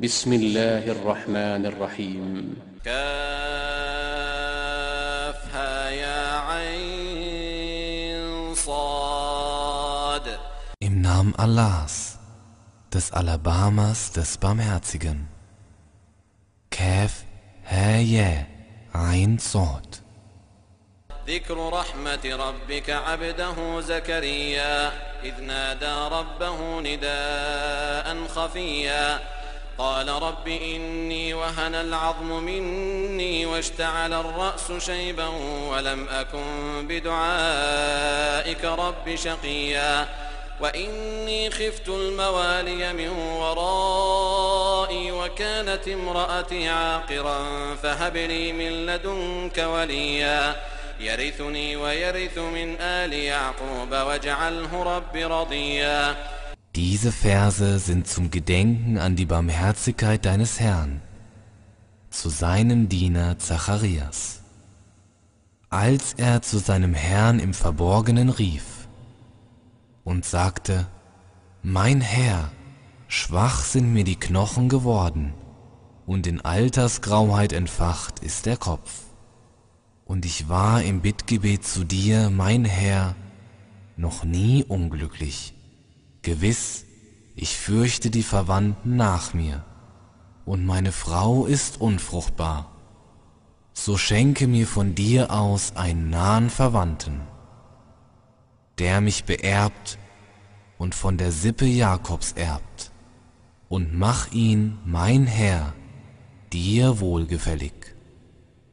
بسم الله الرحمن الرحيم كافها يا عين صاد Im Namen Allahs, des Alabamas, des Barmherzigen. Kaf, Ha, Ein, Sod. ذكر رحمة ربك عبده زكريا إذ نادى ربه نداء خفيا قال رب إني وهن العظم مني واشتعل الرأس شيبا ولم أكن بدعائك رب شقيا. وإني خفت الموالي من ورائي وكانت امرأتي عاقرا فهب لي من لدنك وليا. يرثني ويرث من آل يعقوب واجعله رب رضيا. Diese Verse sind zum Gedenken an die Barmherzigkeit deines Herrn, zu seinem Diener Zacharias. Als er zu seinem Herrn im Verborgenen rief und sagte, Mein Herr, schwach sind mir die Knochen geworden, und in Altersgrauheit entfacht ist der Kopf. Und ich war im Bittgebet zu dir, mein Herr, noch nie unglücklich. Gewiss, ich fürchte die Verwandten nach mir, und meine Frau ist unfruchtbar. So schenke mir von dir aus einen nahen Verwandten, der mich beerbt und von der Sippe Jakobs erbt, und mach ihn, mein Herr, dir wohlgefällig.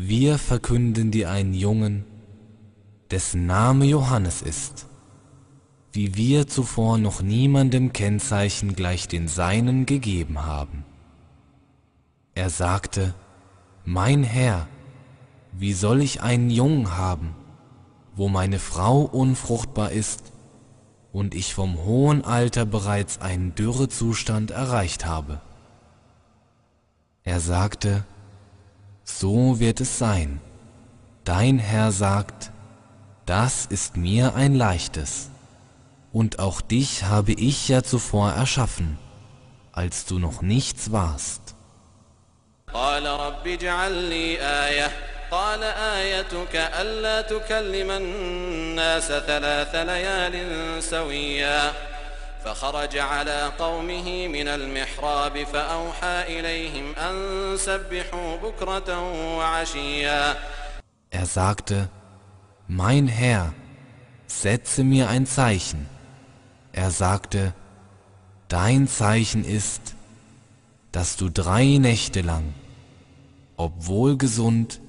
Wir verkünden dir einen Jungen, dessen Name Johannes ist, wie wir zuvor noch niemandem Kennzeichen gleich den Seinen gegeben haben. Er sagte, Mein Herr, wie soll ich einen Jungen haben, wo meine Frau unfruchtbar ist und ich vom hohen Alter bereits einen Dürrezustand erreicht habe? Er sagte, so wird es sein. Dein Herr sagt, das ist mir ein leichtes. Und auch dich habe ich ja zuvor erschaffen, als du noch nichts warst. قال رب اجعل لي آية قال آيتك ألا تكلم الناس ثلاث ليال سويا فخرج على قومه من المحراب فأوحى إليهم أن سبحوا بكرة وعشيا Er sagte, Mein Herr, setze mir ein Zeichen. Er sagte, Dein Zeichen ist, dass du drei Nächte lang, obwohl gesund,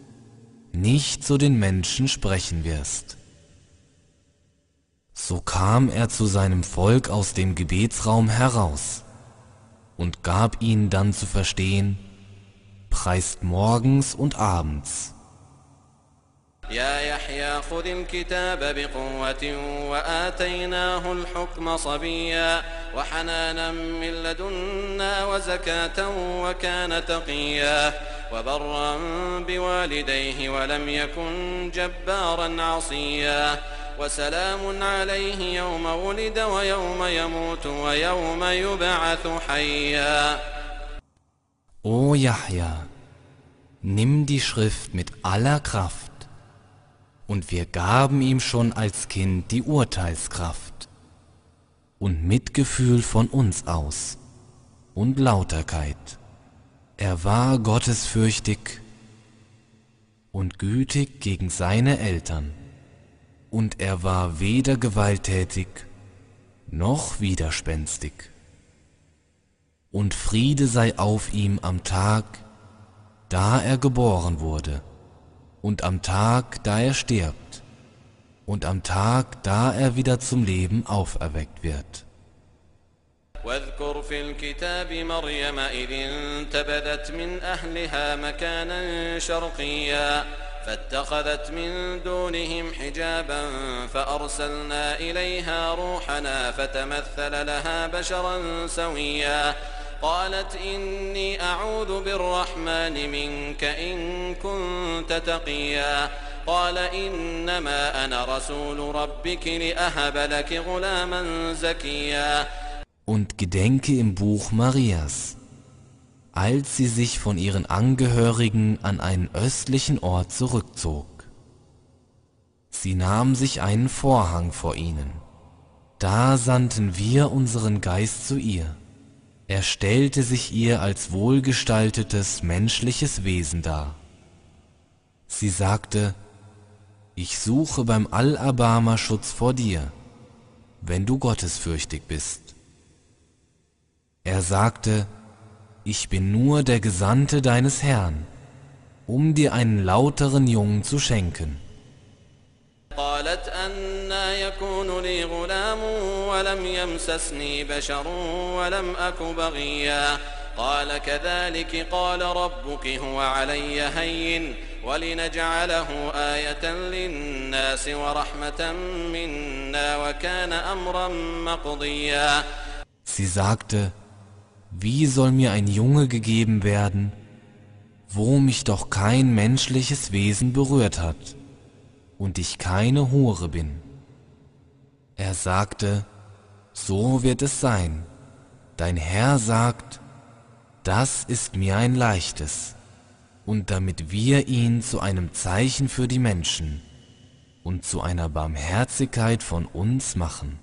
nicht zu den Menschen sprechen wirst. So kam er zu seinem Volk aus dem Gebetsraum heraus und gab ihnen dann zu verstehen, preist morgens und abends. يا يحيى خذ الكتاب بقوة وآتيناه الحكم صبيا وحنانا من لدنا وزكاة وكان تقيا وبرا بوالديه ولم يكن جبارا عصيا وسلام عليه يوم ولد ويوم يموت ويوم يبعث حيا O Yahya, nimm die Schrift mit aller Kraft, und wir gaben ihm schon als Kind die Urteilskraft und Mitgefühl von uns aus und Lauterkeit. Er war gottesfürchtig und gütig gegen seine Eltern, und er war weder gewalttätig noch widerspenstig. Und Friede sei auf ihm am Tag, da er geboren wurde, und am Tag, da er stirbt, und am Tag, da er wieder zum Leben auferweckt wird. واذكر في الكتاب مريم إذ انتبذت من أهلها مكانا شرقيا فاتخذت من دونهم حجابا فأرسلنا إليها روحنا فتمثل لها بشرا سويا. قالت إني أعوذ بالرحمن منك إن كنت تقيا. قال إنما أنا رسول ربك لأهب لك غلاما زكيا. Und gedenke im Buch Marias, als sie sich von ihren Angehörigen an einen östlichen Ort zurückzog. Sie nahm sich einen Vorhang vor ihnen. Da sandten wir unseren Geist zu ihr. Er stellte sich ihr als wohlgestaltetes menschliches Wesen dar. Sie sagte, ich suche beim Al-Abama Schutz vor dir, wenn du gottesfürchtig bist. Er sagte, ich bin nur der Gesandte deines Herrn, um dir einen lauteren Jungen zu schenken. قالت أنا يكون لي غلام ولم يمسسني بشر ولم أك بغيا قال كذلك قال ربك هو علي هين ولنجعله آية للناس ورحمة منا وكان أمرا مقضيا Sie sagte, wie soll mir ein Junge gegeben werden, wo mich doch kein menschliches Wesen berührt hat und ich keine Hure bin. Er sagte, so wird es sein. Dein Herr sagt, das ist mir ein leichtes, und damit wir ihn zu einem Zeichen für die Menschen und zu einer Barmherzigkeit von uns machen.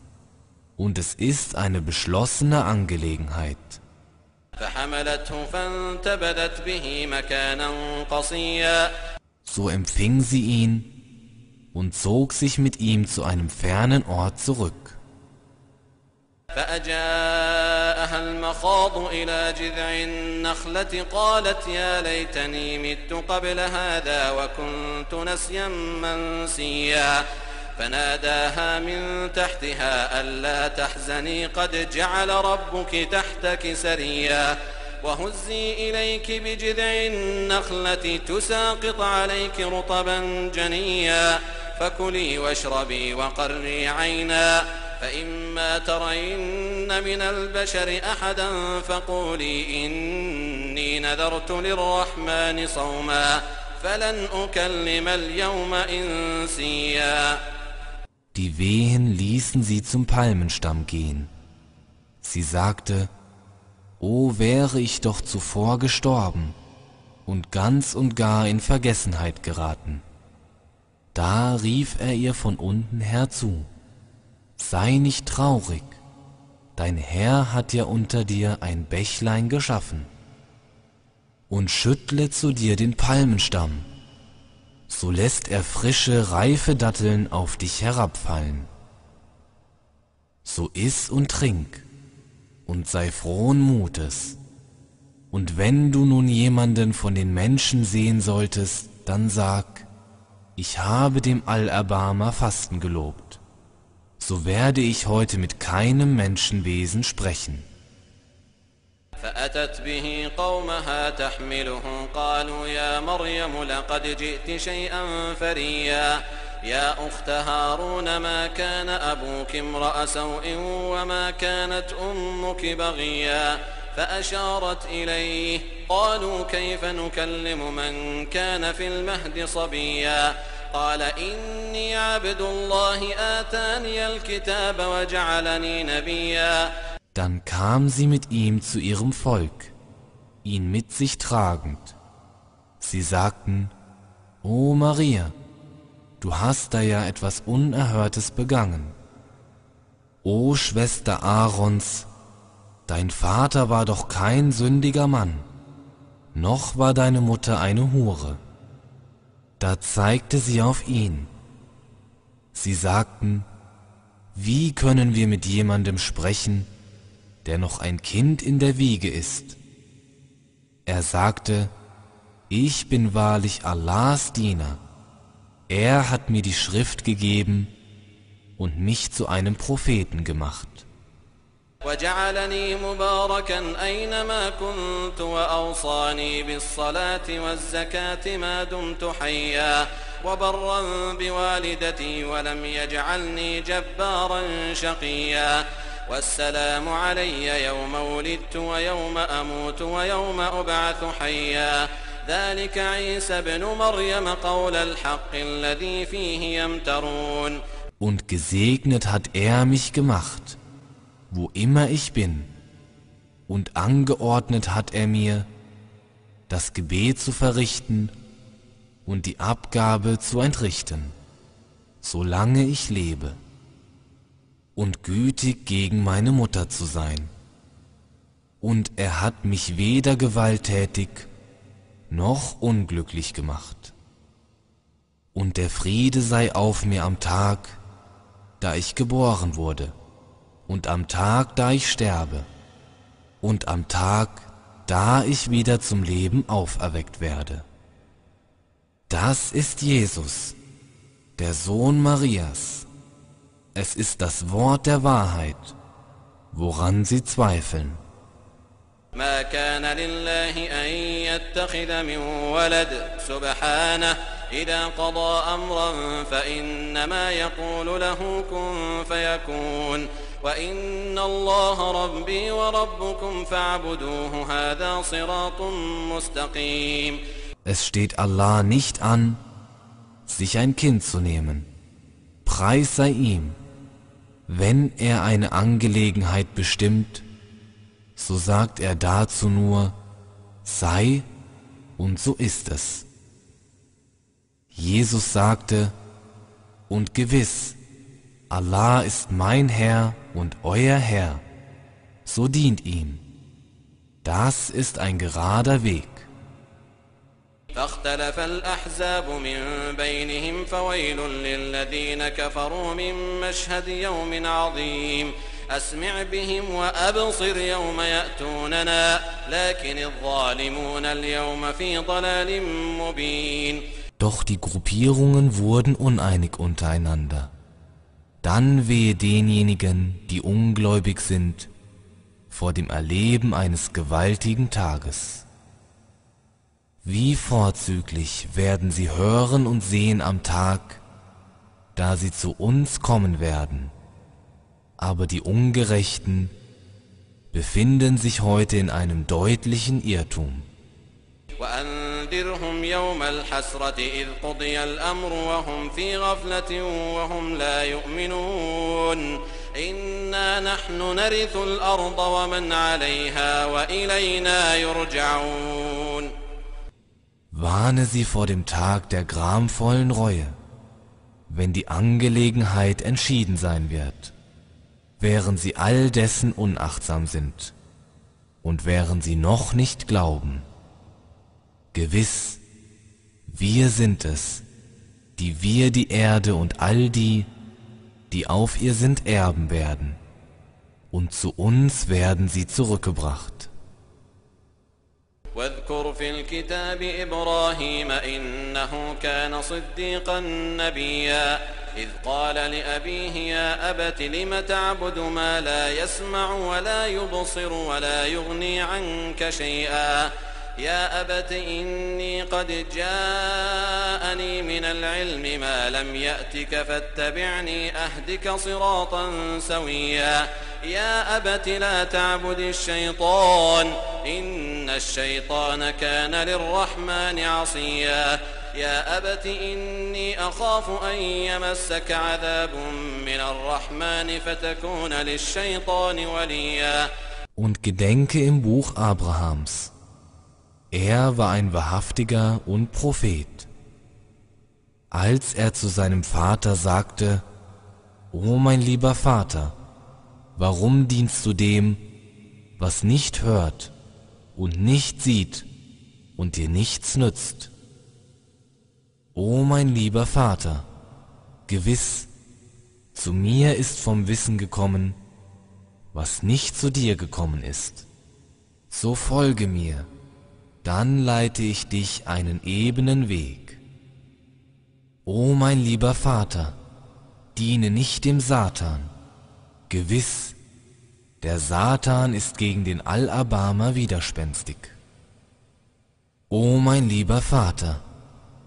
Und es ist eine beschlossene Angelegenheit. So empfing sie ihn und zog sich mit ihm zu einem fernen Ort zurück. فأجاءها المخاض إلى جذع النخلة قالت يا ليتني مت قبل هذا وكنت نسيا منسيا فناداها من تحتها ألا تحزني قد جعل ربك تحتك سريا وهزي إليك بجذع النخلة تساقط عليك رطبا جنيا فكلي واشربي وقري عينا فإما ترين من البشر أحدا فقولي إني نذرت للرحمن صوما فلن أكلم اليوم إنسيا Die Wehen ließen sie zum Palmenstamm gehen. Sie sagte, O wäre ich doch zuvor gestorben und ganz und gar in Vergessenheit geraten. Da rief er ihr von unten herzu, Sei nicht traurig, dein Herr hat ja unter dir ein Bächlein geschaffen, und schüttle zu dir den Palmenstamm, so lässt er frische, reife Datteln auf dich herabfallen. So iss und trink und sei frohen Mutes. Und wenn du nun jemanden von den Menschen sehen solltest, dann sag, ich habe dem Allerbarmer Fasten gelobt, so werde ich heute mit keinem Menschenwesen sprechen. فأتت به قومها تحمله قالوا يا مريم لقد جئت شيئا فريا. يا أخت هارون ما كان أبوك امرأ سوء وما كانت أمك بغيا؟ فأشارت إليه. قالوا كيف نكلم من كان في المهد صبيا؟ قال إني عبد الله آتاني الكتاب وجعلني نبيا. Dann kam sie mit ihm zu ihrem Volk, ihn mit sich tragend. Sie sagten, O Maria, du hast da ja etwas Unerhörtes begangen. O Schwester Aarons, dein Vater war doch kein sündiger Mann, noch war deine Mutter eine Hure. Da zeigte sie auf ihn. Sie sagten, wie können wir mit jemandem sprechen, der noch ein Kind in der Wiege ist? Er sagte, ich bin wahrlich Allahs Diener. Er hat mir die Schrift gegeben und mich zu einem Propheten gemacht. وجعلني مباركا أينما كنت وأوصاني بالصلاة والزكاة ما دمت حيا وبرا بوالدتي ولم يجعلني جبارا شقيا والسلام علي يوم ولدت ويوم أموت ويوم أبعث حيا ذلك عيسى بن مريم قول الحق الذي فيه يمترون Und gesegnet hat er mich gemacht, wo immer ich bin, und angeordnet hat er mir, das Gebet zu verrichten und die Abgabe zu entrichten, solange ich lebe, und gütig gegen meine Mutter zu sein. Und er hat mich weder gewalttätig noch unglücklich gemacht. Und der Friede sei auf mir am Tag, da ich geboren wurde, und am Tag, da ich sterbe, und am Tag, da ich wieder zum Leben auferweckt werde. Das ist Jesus, der Sohn Marias. Es ist das Wort der Wahrheit, woran sie zweifeln. ما كان لله أن يتخذ من ولد سبحانه إذا قضى أمرا فإنما يقول له كن فيكون وإن الله ربي وربكم فاعبدوه هذا صراط مستقيم Es steht Allah nicht an, sich ein Kind zu nehmen. Preis sei ihm, wenn er eine Angelegenheit bestimmt, so sagt er dazu nur, sei und so ist es. Jesus sagte, und gewiss, Allah ist mein Herr und euer Herr, so dient ihm. Das ist ein gerader Weg. فاختلف الأحزاب من بينهم فويل للذين كفروا من مشهد يوم عظيم أسمع بهم وأبصر يوم يأتوننا لكن الظالمون اليوم في ضلال مبين Doch die Gruppierungen wurden uneinig untereinander. Dann wehe denjenigen, die ungläubig sind, vor dem Erleben eines gewaltigen Tages. Wie vorzüglich werden sie hören und sehen am Tag, da sie zu uns kommen werden. Aber die Ungerechten befinden sich heute in einem deutlichen Irrtum. وأنذرهم يوم الحسرة إذ قضي الأمر وهم في غفلة وهم لا يؤمنون إنا نحن نرث الأرض ومن عليها وإلينا يرجعون Warne sie vor dem Tag der gramvollen Reue, wenn die Angelegenheit entschieden sein wird, während sie all dessen unachtsam sind und während sie noch nicht glauben. Gewiss, wir sind es, die wir die Erde und all die, die auf ihr sind, erben werden, und zu uns werden sie zurückgebracht. واذكر في الكتاب إبراهيم إنه كان صديقا نبيا. إذ قال لأبيه يا أبت لم تعبد ما لا يسمع ولا يبصر ولا يغني عنك شيئا؟ يا أبت إني قد جاءني من العلم ما لم يأتك فاتبعني أهدك صراطا سويا. يا أبت لا تعبد الشيطان إن الشيطان كان للرحمن عصيا يا أبت إني أخاف أن يمسك عذاب من الرحمن فتكون للشيطان وليا Und gedenke im Buch Abrahams. Er war ein wahrhaftiger und Prophet. Als er zu seinem Vater sagte, O mein lieber Vater, warum dienst du dem, was nicht hört und nicht sieht und dir nichts nützt? O mein lieber Vater, gewiss, zu mir ist vom Wissen gekommen, was nicht zu dir gekommen ist. So folge mir dann leite ich dich einen ebenen Weg. O mein lieber Vater, diene nicht dem Satan, gewiss, Der Satan ist gegen den Allerbarmer widerspenstig. O mein lieber Vater,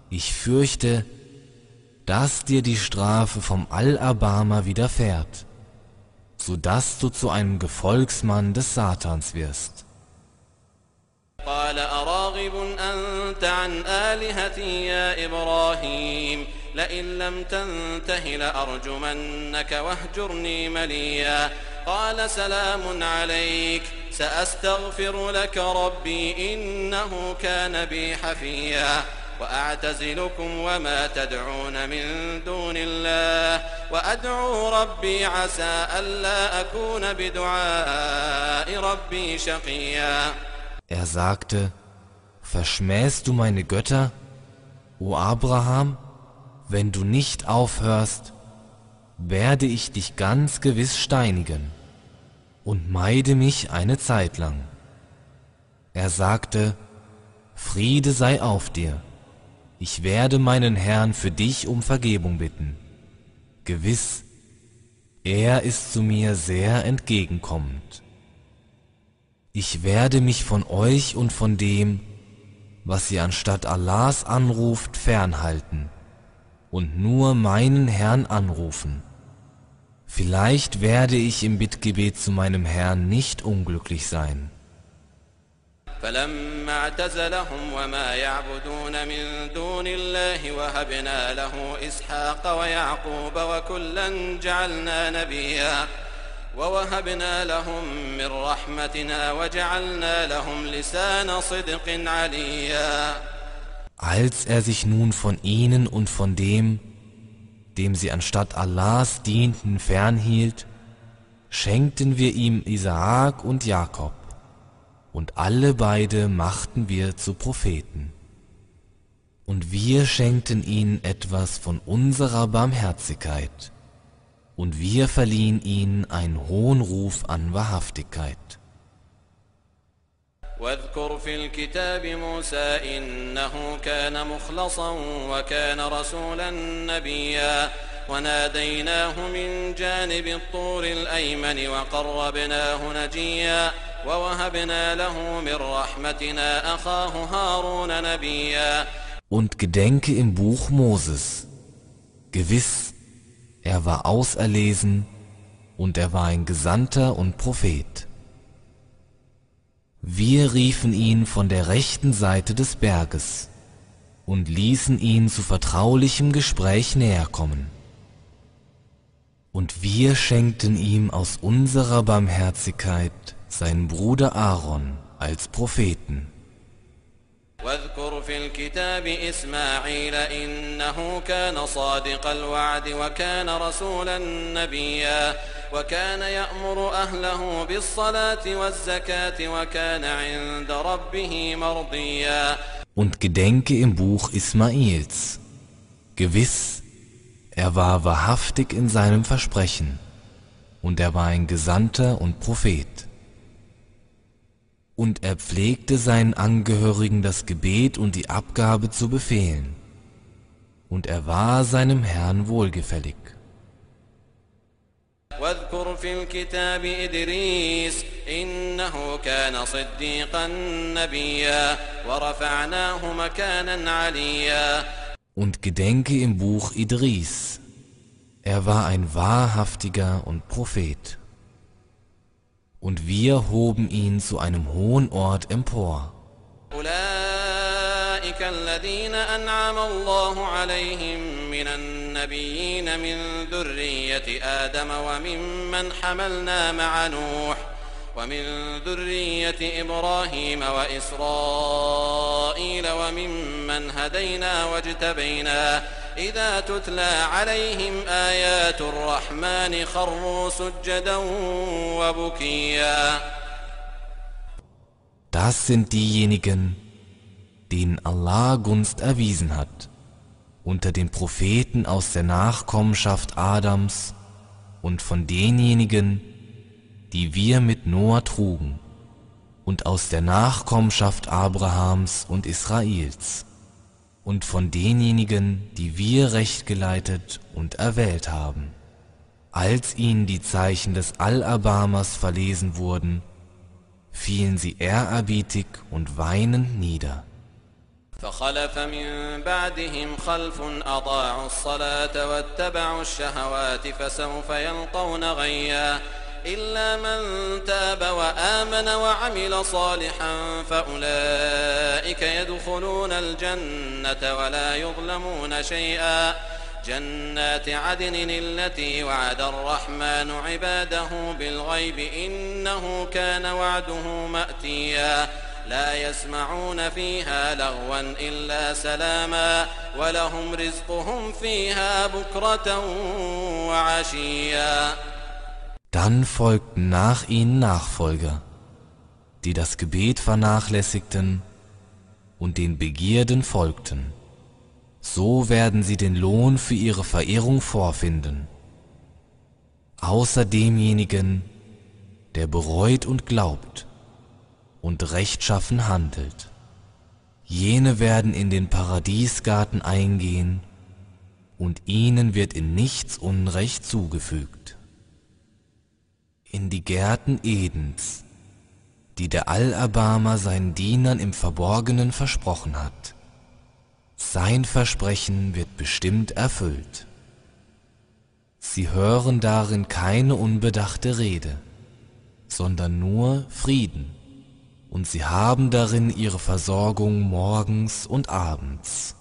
ich fürchte, dass dir die Strafe vom Allerbarmer widerfährt, so dass du zu einem Gefolgsmann des Satans wirst. قال أراغب أنت عن آلهتي يا إبراهيم لئن لم تنته لأرجمنك واهجرني مليا. قال سلام عليك سأستغفر لك ربي إنه كان بي حفيا. وأعتزلكم وما تدعون من دون الله. وأدعو ربي عسى ألا أكون بدعاء ربي شقيا. Er sagte, Verschmähst du meine Götter, o Abraham? Wenn du nicht aufhörst, werde ich dich ganz gewiss steinigen und meide mich eine Zeit lang. Er sagte, Friede sei auf dir, ich werde meinen Herrn für dich um Vergebung bitten. Gewiss, er ist zu mir sehr entgegenkommend. Ich werde mich von euch und von dem, was ihr anstatt Allahs anruft, fernhalten und nur meinen Herrn anrufen. Vielleicht werde ich im Bittgebet zu meinem Herrn nicht unglücklich sein. فلما اعتزلهم وما يعبدون من دون الله وهبنا له إسحاق ويعقوب وكلا جعلنا نبيا ووهبنا لهم من رحمتنا وجعلنا لهم لسان صدق عليا als er sich nun von ihnen und von dem, dem sie anstatt Allahs dienten, fernhielt, schenkten wir ihm Isaak und Jakob, und alle beide machten wir zu Propheten. Und wir schenkten ihnen etwas von unserer Barmherzigkeit, und wir verliehen ihnen einen hohen Ruf an Wahrhaftigkeit. واذكر في الكتاب موسى إنه كان مخلصا وكان رسولا نبيا وناديناه من جانب الطور الأيمن وقربناه نجيا ووهبنا له من رحمتنا أخاه هارون نبيا Und gedenke im Buch Moses. Gewiss, er war auserlesen und er war ein Gesandter und Prophet. Wir riefen ihn von der rechten Seite des Berges und ließen ihn zu vertraulichem Gespräch näher kommen. Und wir schenkten ihm aus unserer Barmherzigkeit seinen Bruder Aaron als Propheten. واذكر في الكتاب إسماعيل إنه كان صادق الوعد وكان رسولا نبيا وكان يأمر أهله بالصلاة والزكاة وكان عند ربه مرضيا Und gedenke im Buch Ismails. Gewiss, er war wahrhaftig in seinem Versprechen, und er war ein Gesandter und Prophet. Und er pflegte seinen Angehörigen das Gebet und die Abgabe zu befehlen. Und er war seinem Herrn wohlgefällig. واذكر في الكتاب إدريس إنه كان صديقا نبيا ورفعناه مكانا عليا Und gedenke im Buch Idris. Er war ein wahrhaftiger und Prophet. Und wir hoben ihn zu einem hohen Ort empor. أولئك الذين أنعم الله عليهم من النبيين من ذرية آدم وممن حملنا مع نوح ومن ذرية إبراهيم وإسرائيل وممن هدينا واجتبينا. إذا تتلى عليهم آيات الرحمن خروا سجدا وبكيا. Das sind diejenigen, denen Allah Gunst erwiesen hat, unter den Propheten aus der Nachkommenschaft Adams und von denjenigen, die wir mit Noah trugen, und aus der Nachkommenschaft Abrahams und Israels, und von denjenigen, die wir recht geleitet und erwählt haben. Als ihnen die Zeichen des Allerbarmers verlesen wurden, fielen sie ehrerbietig und weinend nieder. فخلف من بعدهم خلف أضاعوا الصلاة واتبعوا الشهوات فسوف يلقون غيا. إلا من تاب وآمن وعمل صالحا فأولئك يدخلون الجنة ولا يظلمون شيئا. جنات عدن التي وعد الرحمن عباده بالغيب إنه كان وعده مأتيا. لا يسمعون فيها لغوا إلا سلاما ولهم رزقهم فيها بكرة وعشيا Dann folgten nach ihnen Nachfolger, die das Gebet vernachlässigten und den Begierden folgten. So werden sie den Lohn für ihre Verehrung vorfinden. Außer demjenigen, der bereut und glaubt und rechtschaffen handelt. Jene werden in den Paradiesgarten eingehen und ihnen wird in nichts Unrecht zugefügt. In die Gärten Edens, die der Allerbarmer seinen Dienern im Verborgenen versprochen hat. Sein Versprechen wird bestimmt erfüllt. Sie hören darin keine unbedachte Rede, sondern nur Frieden, und sie haben darin ihre Versorgung morgens und abends.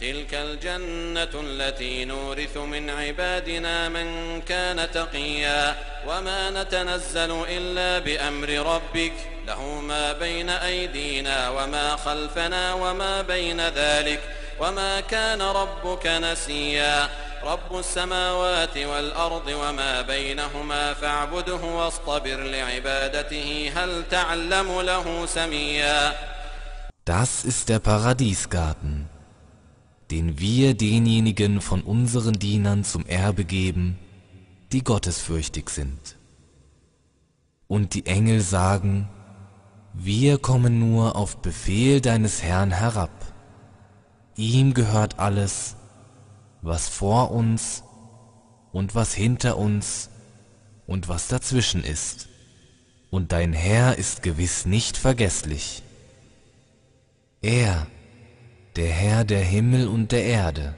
تلك الجنة التي نورث من عبادنا من كان تقيا وما نتنزل إلا بأمر ربك له ما بين أيدينا وما خلفنا وما بين ذلك وما كان ربك نسيا رب السماوات والأرض وما بينهما فاعبده واصطبر لعبادته هل تعلم له سميا Das ist der Paradiesgarten, den wir denjenigen von unseren Dienern zum Erbe geben, die gottesfürchtig sind. Und die Engel sagen, wir kommen nur auf Befehl deines Herrn herab. Ihm gehört alles, was vor uns und was hinter uns und was dazwischen ist. Und dein Herr ist gewiss nicht vergesslich. Er, der Herr der Himmel und der Erde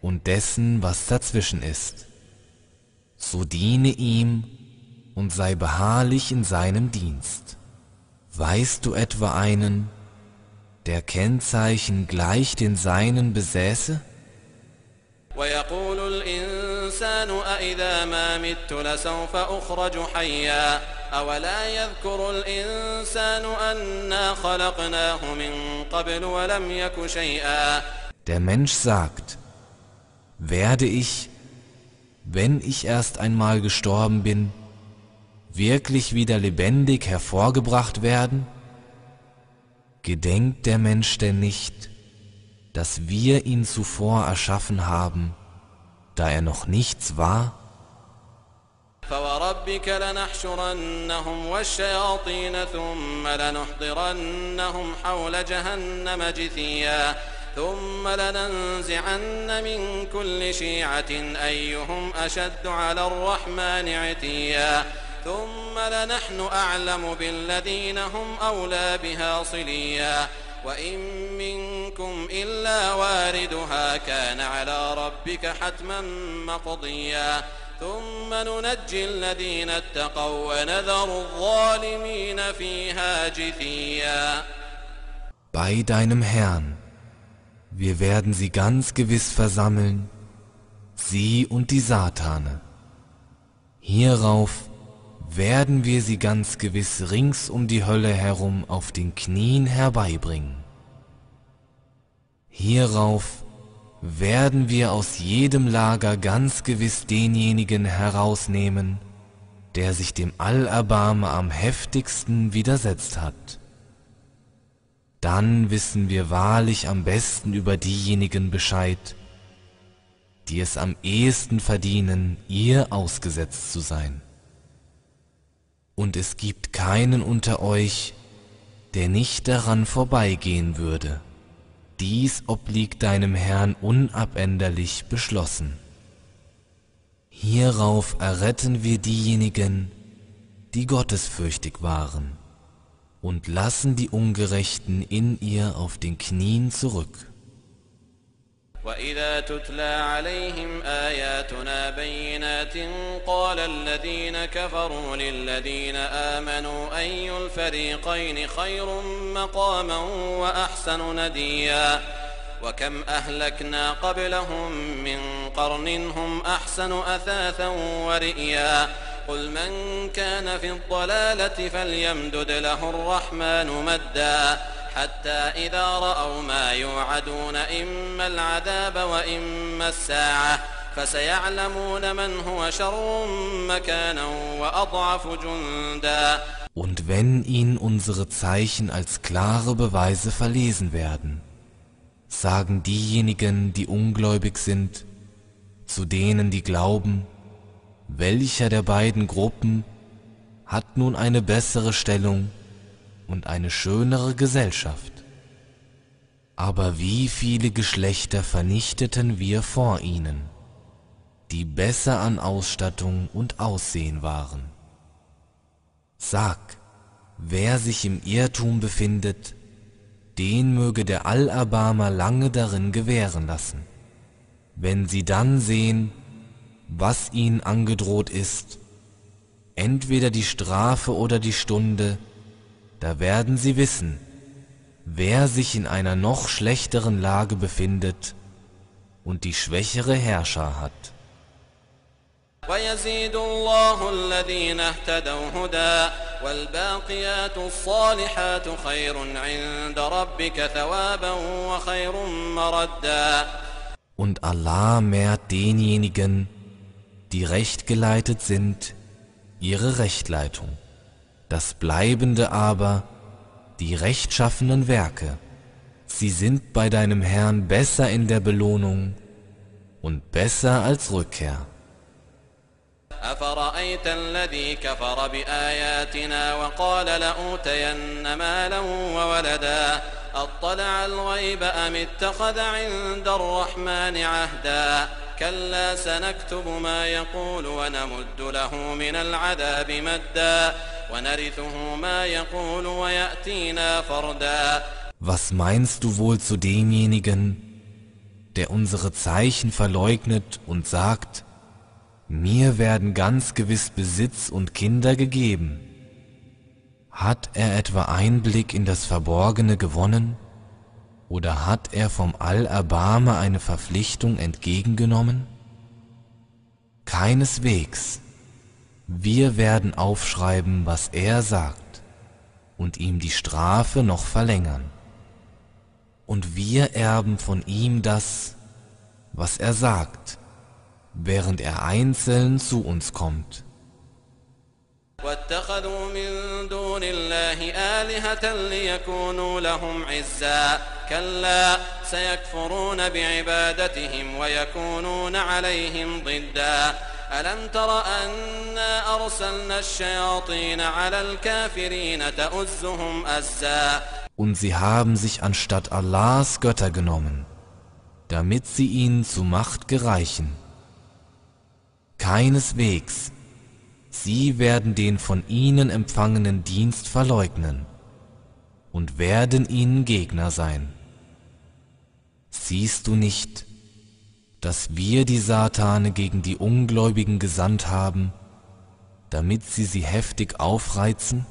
und dessen, was dazwischen ist. So diene ihm und sei beharrlich in seinem Dienst. Weißt du etwa einen, der Kennzeichen gleich den seinen besäße? ويقول الإنسان أإذا ما مت لسوف أخرج حيا أولا يذكر الإنسان أنا خلقناه من قبل ولم يك شيئا Der Mensch sagt, werde ich, wenn ich erst einmal gestorben bin, wirklich wieder lebendig hervorgebracht werden? Gedenkt der Mensch denn nicht, dass wir ihn zuvor erschaffen haben, da er noch nichts war? فوربك لنحشرنهم والشياطين ثم لنحضرنهم حول جهنم جثيا ثم لننزعن من كل شيعة أيهم أشد على الرحمن عتيا ثم لنحن أعلم بالذين هم أولى بها صليا وإن منكم إلا واردها كان على ربك حتما مقضيا ثم ننجي الذين اتقوا ونذر الظالمين فيها جثيا Bei deinem Herrn, wir werden sie ganz gewiss versammeln, sie und die Satane. Hierauf werden wir sie ganz gewiss rings um die Hölle herum auf den Knien herbeibringen. Hierauf werden wir aus jedem Lager ganz gewiss denjenigen herausnehmen, der sich dem Allerbarmer am heftigsten widersetzt hat. Dann wissen wir wahrlich am besten über diejenigen Bescheid, die es am ehesten verdienen, ihr ausgesetzt zu sein. Und es gibt keinen unter euch, der nicht daran vorbeigehen würde. Dies obliegt deinem Herrn unabänderlich beschlossen. Hierauf erretten wir diejenigen, die gottesfürchtig waren, und lassen die Ungerechten in ihr auf den Knien zurück. وإذا تتلى عليهم آياتنا بينات قال الذين كفروا للذين آمنوا أي الفريقين خير مقاما وأحسن نديا وكم أهلكنا قبلهم من قرن هم أحسن أثاثا ورئيا قل من كان في الضلالة فليمدد له الرحمن مدا حتى إذا رأوا ما يوعدون إما العذاب وإما الساعة فسيعلمون من هو شر مكانا وأضعف جندا Und wenn ihnen unsere Zeichen als klare Beweise verlesen werden, sagen diejenigen, die ungläubig sind, zu denen, die glauben, welcher der beiden Gruppen hat nun eine bessere Stellung und eine schönere Gesellschaft. Aber wie viele Geschlechter vernichteten wir vor ihnen, die besser an Ausstattung und Aussehen waren. Sag, wer sich im Irrtum befindet, den möge der Allerbarmer lange darin gewähren lassen. Wenn sie dann sehen, was ihnen angedroht ist, entweder die Strafe oder die Stunde, da werden sie wissen, wer sich in einer noch schlechteren Lage befindet und die schwächere Herrscher hat. ويزيد الله الذين اهتدوا هدى والباقيات الصالحات خير عند ربك ثوابا وخير مردا Und Allah mehrt denjenigen, die rechtgeleitet sind, ihre Rechtleitung. Das Bleibende aber, die rechtschaffenen Werke, sie sind bei deinem Herrn besser in der Belohnung und besser als Rückkehr. أفرأيت الذي كفر بآياتنا وقال لأوتين مالا وولدا أطلع الغيب أم اتخذ عند الرحمن عهدا كلا سنكتب ما يقول ونمد له من العذاب مدا ونرثه ما يقول ويأتينا فردا Was meinst du wohl zu demjenigen, der unsere Zeichen verleugnet und sagt, mir werden ganz gewiss Besitz und Kinder gegeben? Hat er etwa Einblick in das Verborgene gewonnen? Oder hat er vom Allerbarmer eine Verpflichtung entgegengenommen? Keineswegs. Wir werden aufschreiben, was er sagt, und ihm die Strafe noch verlängern. Und wir erben von ihm das, was er sagt, während er einzeln zu uns kommt. واتخذوا من دون الله آلهة ليكونوا لهم عزا كلا سيكفرون بعبادتهم ويكونون عليهم ضدا ألم تر أنا أرسلنا الشياطين على الكافرين تؤزهم أزا Und sie haben sich anstatt Allahs Götter genommen, damit sie ihn zu Macht gereichen. Keineswegs, sie werden den von ihnen empfangenen Dienst verleugnen und werden ihnen Gegner sein. Siehst du nicht, dass wir die Satane gegen die Ungläubigen gesandt haben, damit sie sie heftig aufreizen?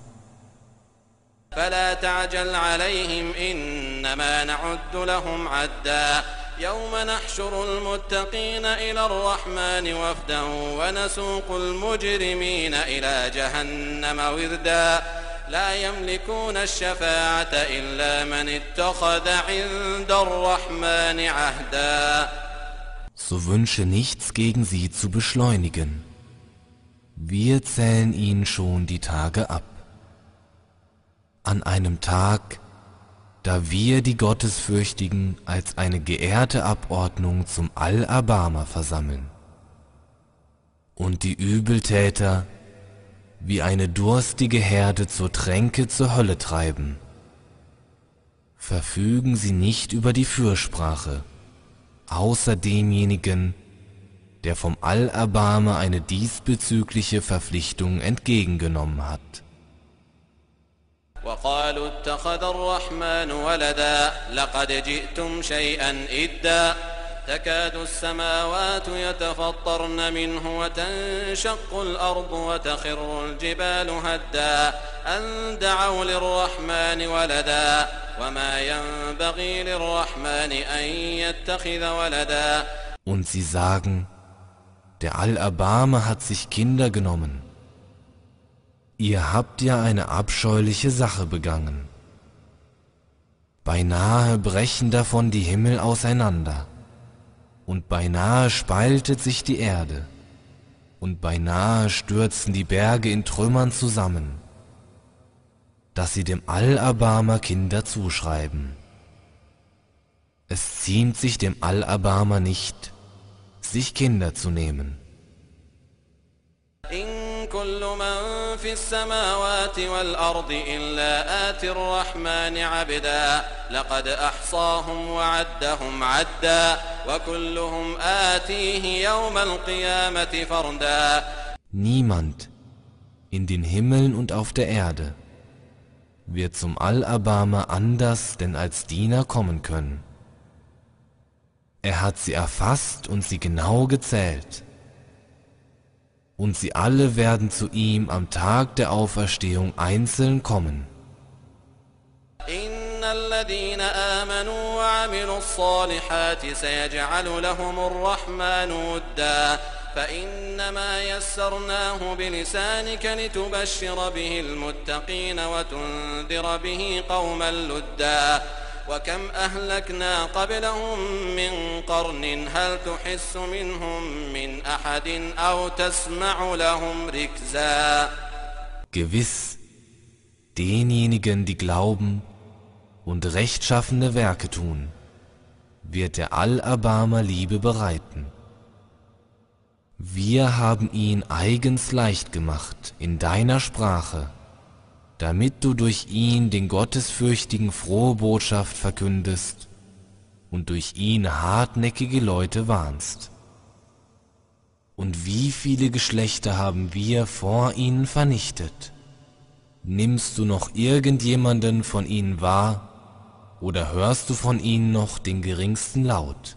فلا تعجل عليهم إنما نعد لهم عدا يوم نحشر المتقين إلى الرحمن وفدا ونسوق المجرمين إلى جهنم وردا لا يملكون الشفاعة إلا من اتخذ عند الرحمن عهدا So wünsche nichts gegen sie zu beschleunigen. Wir zählen ihnen schon die Tage ab. An einem Tag, da wir die Gottesfürchtigen als eine geehrte Abordnung zum Allerbarmer versammeln und die Übeltäter wie eine durstige Herde zur Tränke zur Hölle treiben, verfügen sie nicht über die Fürsprache, außer demjenigen, der vom Allerbarmer eine diesbezügliche Verpflichtung entgegengenommen hat. وقالوا اتخذ الرحمن ولدا لقد جئتم شيئا إدا تكاد السماوات يتفطرن منه وتنشق الأرض وتخر الجبال هدا أن دعوا للرحمن ولدا وما ينبغي للرحمن أن يتخذ ولدا Und sie sagen, der Allerbarme hat sich Kinder genommen. Ihr habt ja eine abscheuliche Sache begangen. Beinahe brechen davon die Himmel auseinander, und beinahe spaltet sich die Erde, und beinahe stürzen die Berge in Trümmern zusammen, dass sie dem Allerbarmer Kinder zuschreiben. Es ziemt sich dem Allerbarmer nicht, sich Kinder zu nehmen. كل من في السماوات والأرض إلا آتي الرحمن عبدا لقد أحصاهم وعدهم عدا وكلهم آتيه يوم القيامة فردا Niemand in den Himmeln und auf der Erde wird zum Allerbarmer anders denn als Diener kommen können. Er hat sie erfasst und sie genau gezählt. Und sie alle werden zu ihm am Tag der Auferstehung einzeln kommen. إن الذين آمنوا وعملوا الصالحات سيجعل لهم الرحمن ودا فإنما يسرناه بلسانك لتبشر به المتقين وتنذر به قوما لدا وكم أهلكنا قبلهم من قرن هل تحس منهم من أحد أو تسمع لهم ركزا Gewiss, denjenigen, die glauben und rechtschaffene Werke tun, wird der Allerbarmer Liebe bereiten. Wir haben ihn eigens leicht gemacht in deiner Sprache, damit du durch ihn den Gottesfürchtigen frohe Botschaft verkündest und durch ihn hartnäckige Leute warnst. Und wie viele Geschlechter haben wir vor ihnen vernichtet? Nimmst du noch irgendjemanden von ihnen wahr oder hörst du von ihnen noch den geringsten Laut?